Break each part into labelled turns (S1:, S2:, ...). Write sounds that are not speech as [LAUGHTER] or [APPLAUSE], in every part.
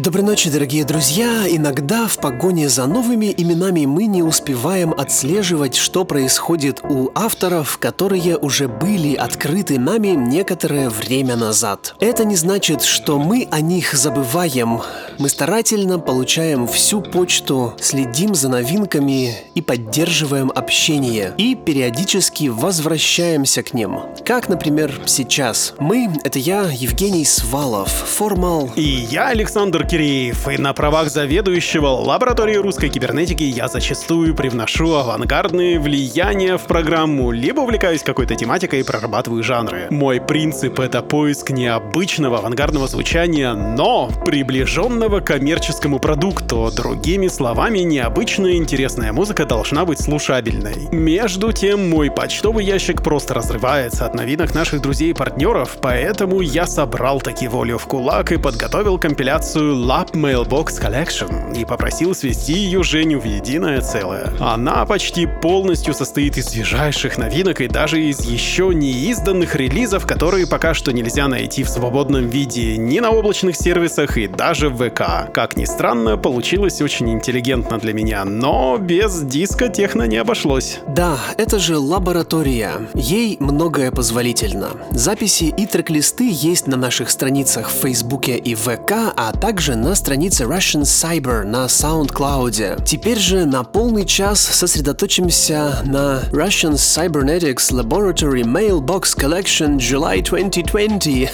S1: Доброй ночи, дорогие друзья! Иногда в погоне за новыми именами мы не успеваем отслеживать, что происходит у авторов, которые уже были открыты нами некоторое время назад. Это не значит, что мы о них забываем. Мы старательно получаем всю почту, следим за новинками и поддерживаем общение. И периодически возвращаемся к ним. Как, например, сейчас. Мы — это я, Евгений Свалов, Формал.
S2: И я, Александр Киреев, и на правах заведующего лаборатории русской кибернетики я зачастую привношу авангардные влияния в программу, либо увлекаюсь какой-то тематикой и прорабатываю жанры. Мой принцип — это поиск необычного авангардного звучания, но приближенного к коммерческому продукту. Другими словами, необычная интересная музыка должна быть слушабельной. Между тем, мой почтовый ящик просто разрывается от новинок наших друзей и партнеров, поэтому я собрал таки волю в кулак и подготовил компиляцию Lab Mailbox Collection и попросил свести ее Женю в единое целое. Она почти полностью состоит из свежайших новинок и даже из еще не изданных релизов, которые пока что нельзя найти в свободном виде ни на облачных сервисах и даже в ВК. Как ни странно, получилось очень интеллигентно для меня, но без диска техно не обошлось.
S1: Да, это же лаборатория. Ей многое позволительно. Записи и трек-листы есть на наших страницах в Фейсбуке и ВК, а также также на странице Russian Cyber на SoundCloud. Теперь же на полный час сосредоточимся на Russian Cybernetics Laboratory Mailbox Collection July 2020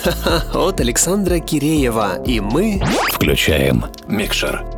S1: [LAUGHS] от Александра Киреева. И мы
S3: включаем микшер.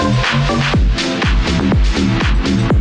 S4: Thank you.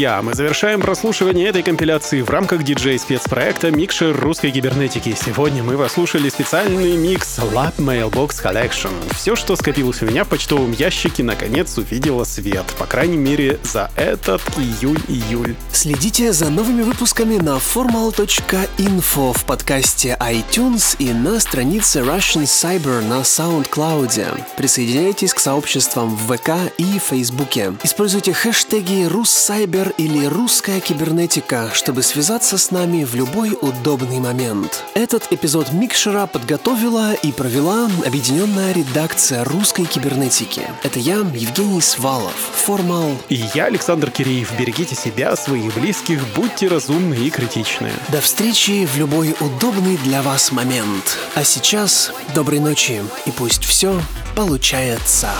S2: Друзья, мы завершаем прослушивание этой компиляции в рамках диджей-спецпроекта «Микшер русской кибернетики». Сегодня мы послушали специальный микс Lab Mailbox Collection. Все, что скопилось у меня в почтовом ящике, наконец увидело свет. По крайней мере, за этот июнь-июль.
S1: Следите за новыми выпусками на formal.info в подкасте iTunes и на странице Russian Cyber на SoundCloud. Присоединяйтесь к сообществам в ВК и Фейсбуке. Используйте хэштеги «Руссайбер» Или русская кибернетика, чтобы связаться с нами в любой удобный момент. Этот эпизод Микшера подготовила и провела объединенная редакция русской кибернетики. Это я, Евгений Свалов, Формал.
S2: И я, Александр Киреев. Берегите себя, своих близких, будьте разумны и критичны.
S1: До встречи в любой удобный для вас момент. А сейчас доброй ночи и пусть все получается.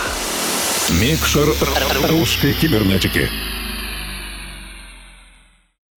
S3: Микшер русской кибернетики.